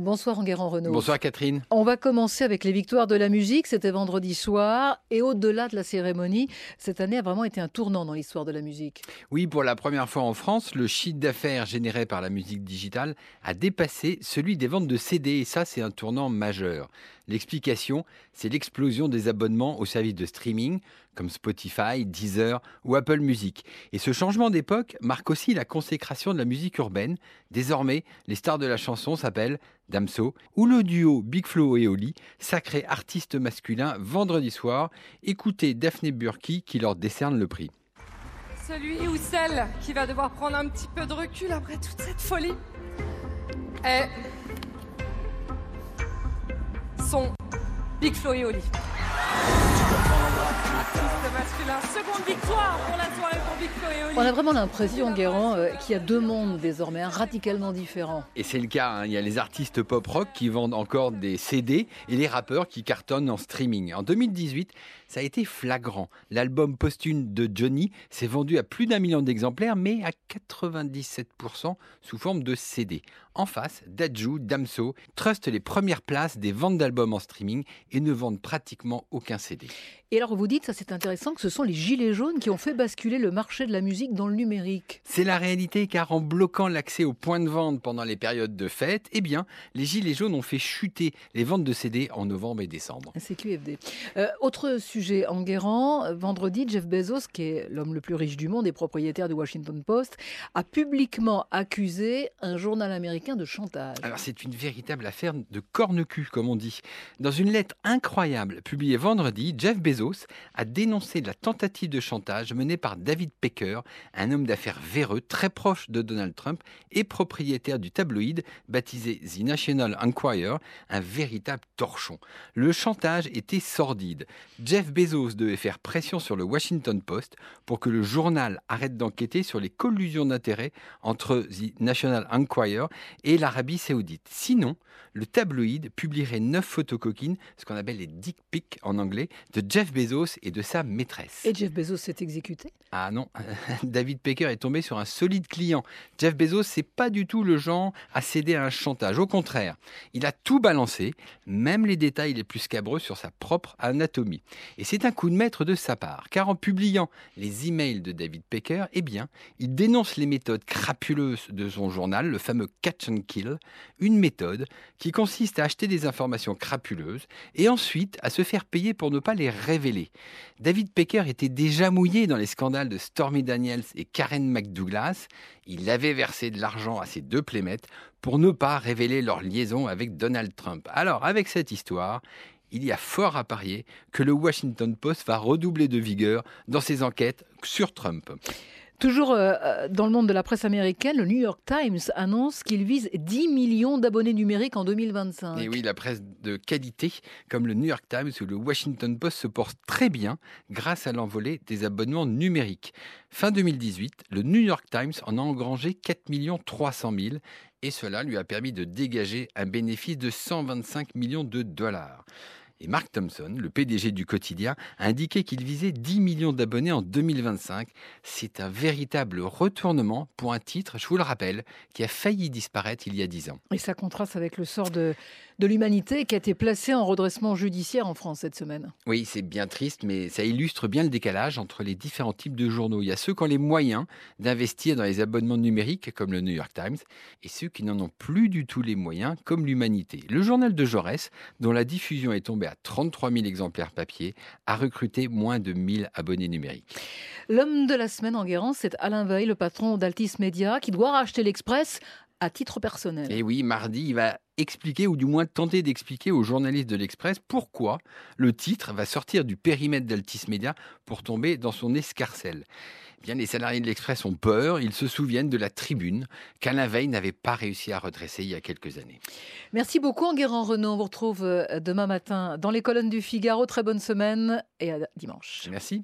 Bonsoir Enguerrand Renault. Bonsoir Catherine. On va commencer avec les victoires de la musique. C'était vendredi soir. Et au-delà de la cérémonie, cette année a vraiment été un tournant dans l'histoire de la musique. Oui, pour la première fois en France, le chiffre d'affaires généré par la musique digitale a dépassé celui des ventes de CD. Et ça, c'est un tournant majeur. L'explication, c'est l'explosion des abonnements aux services de streaming comme Spotify, Deezer ou Apple Music. Et ce changement d'époque marque aussi la consécration de la musique urbaine. Désormais, les stars de la chanson s'appellent Damso ou le duo Big Flo et Oli, sacré artiste masculin vendredi soir. Écoutez Daphné Burki qui leur décerne le prix. Celui ou celle qui va devoir prendre un petit peu de recul après toute cette folie est son Big Flo et Oli. Seconde victoire pour la soirée pour et Oli. On a vraiment l'impression, Guérand, euh, qu'il y a deux mondes désormais, hein, radicalement différents. Et c'est le cas, hein. il y a les artistes pop rock qui vendent encore des CD et les rappeurs qui cartonnent en streaming. En 2018, ça a été flagrant. L'album posthume de Johnny s'est vendu à plus d'un million d'exemplaires, mais à 97% sous forme de CD. En face, Dajou, Damso trustent les premières places des ventes d'albums en streaming et ne vendent pratiquement aucun CD. Et alors vous dites, ça c'est intéressant, que ce sont les gilets jaunes qui ont fait basculer le marché de la musique dans le numérique. C'est la réalité car en bloquant l'accès aux points de vente pendant les périodes de fête, eh bien, les gilets jaunes ont fait chuter les ventes de CD en novembre et décembre. C'est QFD. Euh, autre sujet en guérant, vendredi, Jeff Bezos, qui est l'homme le plus riche du monde et propriétaire du Washington Post, a publiquement accusé un journal américain de chantage. Alors c'est une véritable affaire de corne-cul, comme on dit. Dans une lettre incroyable publiée vendredi, Jeff Bezos a dénoncé la tentative de chantage menée par David Pecker, un homme d'affaires véreux très proche de Donald Trump et propriétaire du tabloïd baptisé The National Enquirer, un véritable torchon. Le chantage était sordide. Jeff Bezos devait faire pression sur le Washington Post pour que le journal arrête d'enquêter sur les collusions d'intérêts entre The National Enquirer et l'Arabie saoudite. Sinon, le tabloïd publierait neuf photos coquines, ce qu'on appelle les dick pics en anglais, de Jeff Bezos et de sa maîtresse. Et Jeff Bezos s'est exécuté? Ah non, David Pecker est tombé sur un solide client. Jeff Bezos, c'est pas du tout le genre à céder à un chantage. Au contraire, il a tout balancé, même les détails les plus scabreux sur sa propre anatomie. Et c'est un coup de maître de sa part, car en publiant les emails de David Pecker, eh bien, il dénonce les méthodes crapuleuses de son journal, le fameux catch and kill, une méthode qui consiste à acheter des informations crapuleuses et ensuite à se faire payer pour ne pas les révéler David Pecker était déjà mouillé dans les scandales de Stormy Daniels et Karen McDouglas. Il avait versé de l'argent à ses deux playmates pour ne pas révéler leur liaison avec Donald Trump. Alors, avec cette histoire, il y a fort à parier que le Washington Post va redoubler de vigueur dans ses enquêtes sur Trump. Toujours euh, dans le monde de la presse américaine, le New York Times annonce qu'il vise 10 millions d'abonnés numériques en 2025. Et oui, la presse de qualité, comme le New York Times ou le Washington Post, se porte très bien grâce à l'envolée des abonnements numériques. Fin 2018, le New York Times en a engrangé 4 300 000 et cela lui a permis de dégager un bénéfice de 125 millions de dollars. Et Mark Thompson, le PDG du quotidien, a indiqué qu'il visait 10 millions d'abonnés en 2025. C'est un véritable retournement pour un titre, je vous le rappelle, qui a failli disparaître il y a 10 ans. Et ça contraste avec le sort de, de l'humanité qui a été placé en redressement judiciaire en France cette semaine. Oui, c'est bien triste, mais ça illustre bien le décalage entre les différents types de journaux. Il y a ceux qui ont les moyens d'investir dans les abonnements numériques, comme le New York Times, et ceux qui n'en ont plus du tout les moyens, comme l'Humanité. Le journal de Jaurès, dont la diffusion est tombée à 33 000 exemplaires papier, a recruté moins de 1000 abonnés numériques. L'homme de la semaine en Guérance, c'est Alain Veil, le patron d'Altis Media, qui doit racheter l'Express à titre personnel. Et oui, mardi, il va expliquer, ou du moins tenter d'expliquer aux journalistes de l'Express pourquoi le titre va sortir du périmètre d'Altis Media pour tomber dans son escarcelle. Eh bien, les salariés de l'Express ont peur, ils se souviennent de la tribune qu'Alain Veil n'avait pas réussi à redresser il y a quelques années. Merci beaucoup Enguerrand Renaud, on vous retrouve euh, demain matin dans les colonnes du Figaro. Très bonne semaine et à dimanche. Merci.